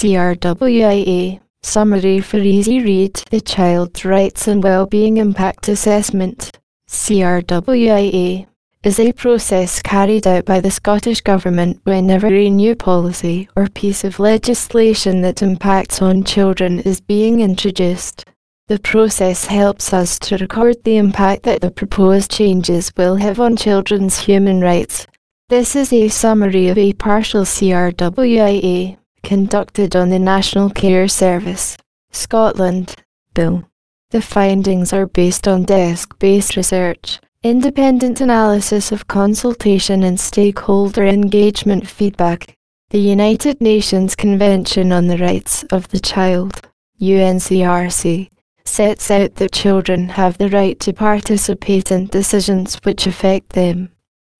CRWIA Summary for Easy Read The Child Rights and Wellbeing Impact Assessment CRWIA is a process carried out by the Scottish Government whenever a new policy or piece of legislation that impacts on children is being introduced. The process helps us to record the impact that the proposed changes will have on children's human rights. This is a summary of a partial CRWIA conducted on the National Care Service, Scotland, Bill. The findings are based on desk based research, independent analysis of consultation and stakeholder engagement feedback. The United Nations Convention on the Rights of the Child, UNCRC, sets out that children have the right to participate in decisions which affect them.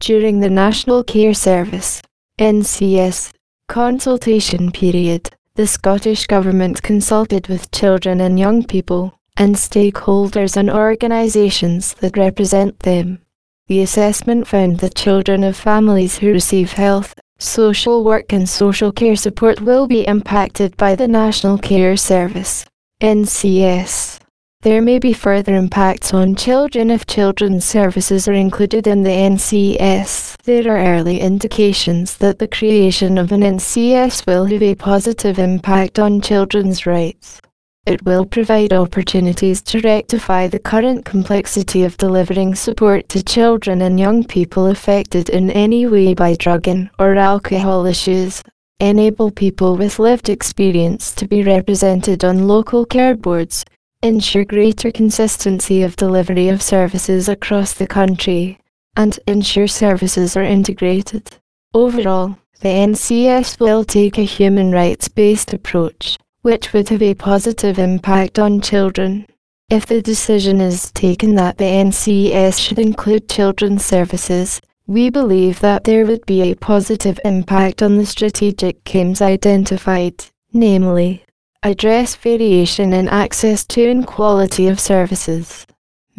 During the National Care Service, NCS, consultation period, the Scottish Government consulted with children and young people, and stakeholders and organisations that represent them. The assessment found that children of families who receive health, social work and social care support will be impacted by the National Care Service, NCS. There may be further impacts on children if children's services are included in the NCS. There are early indications that the creation of an NCS will have a positive impact on children's rights. It will provide opportunities to rectify the current complexity of delivering support to children and young people affected in any way by drug and or alcohol issues, enable people with lived experience to be represented on local care boards, ensure greater consistency of delivery of services across the country, and ensure services are integrated. Overall, the NCS will take a human rights based approach, which would have a positive impact on children. If the decision is taken that the NCS should include children's services, we believe that there would be a positive impact on the strategic aims identified, namely, address variation in access to and quality of services,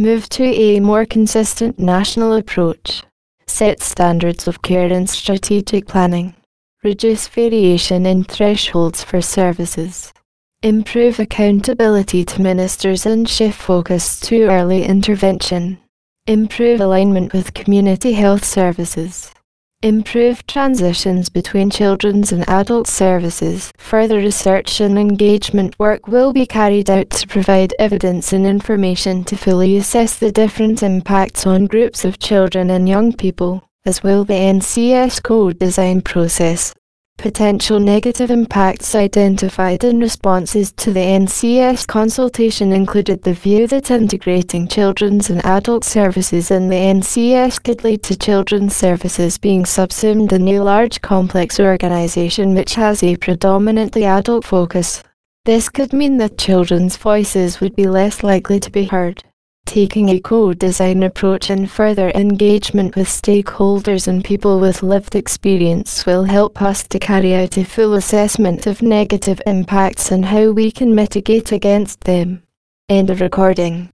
move to a more consistent national approach, set standards of care and strategic planning, reduce variation in thresholds for services, improve accountability to ministers and shift focus to early intervention, improve alignment with community health services. Improve transitions between children's and adult services. Further research and engagement work will be carried out to provide evidence and information to fully assess the different impacts on groups of children and young people, as will the NCS co-design process potential negative impacts identified in responses to the NCS consultation included the view that integrating children's and adult services in the NCS could lead to children's services being subsumed in a large complex organisation which has a predominantly adult focus. This could mean that children's voices would be less likely to be heard. Taking a co-design approach and further engagement with stakeholders and people with lived experience will help us to carry out a full assessment of negative impacts and how we can mitigate against them. End of recording.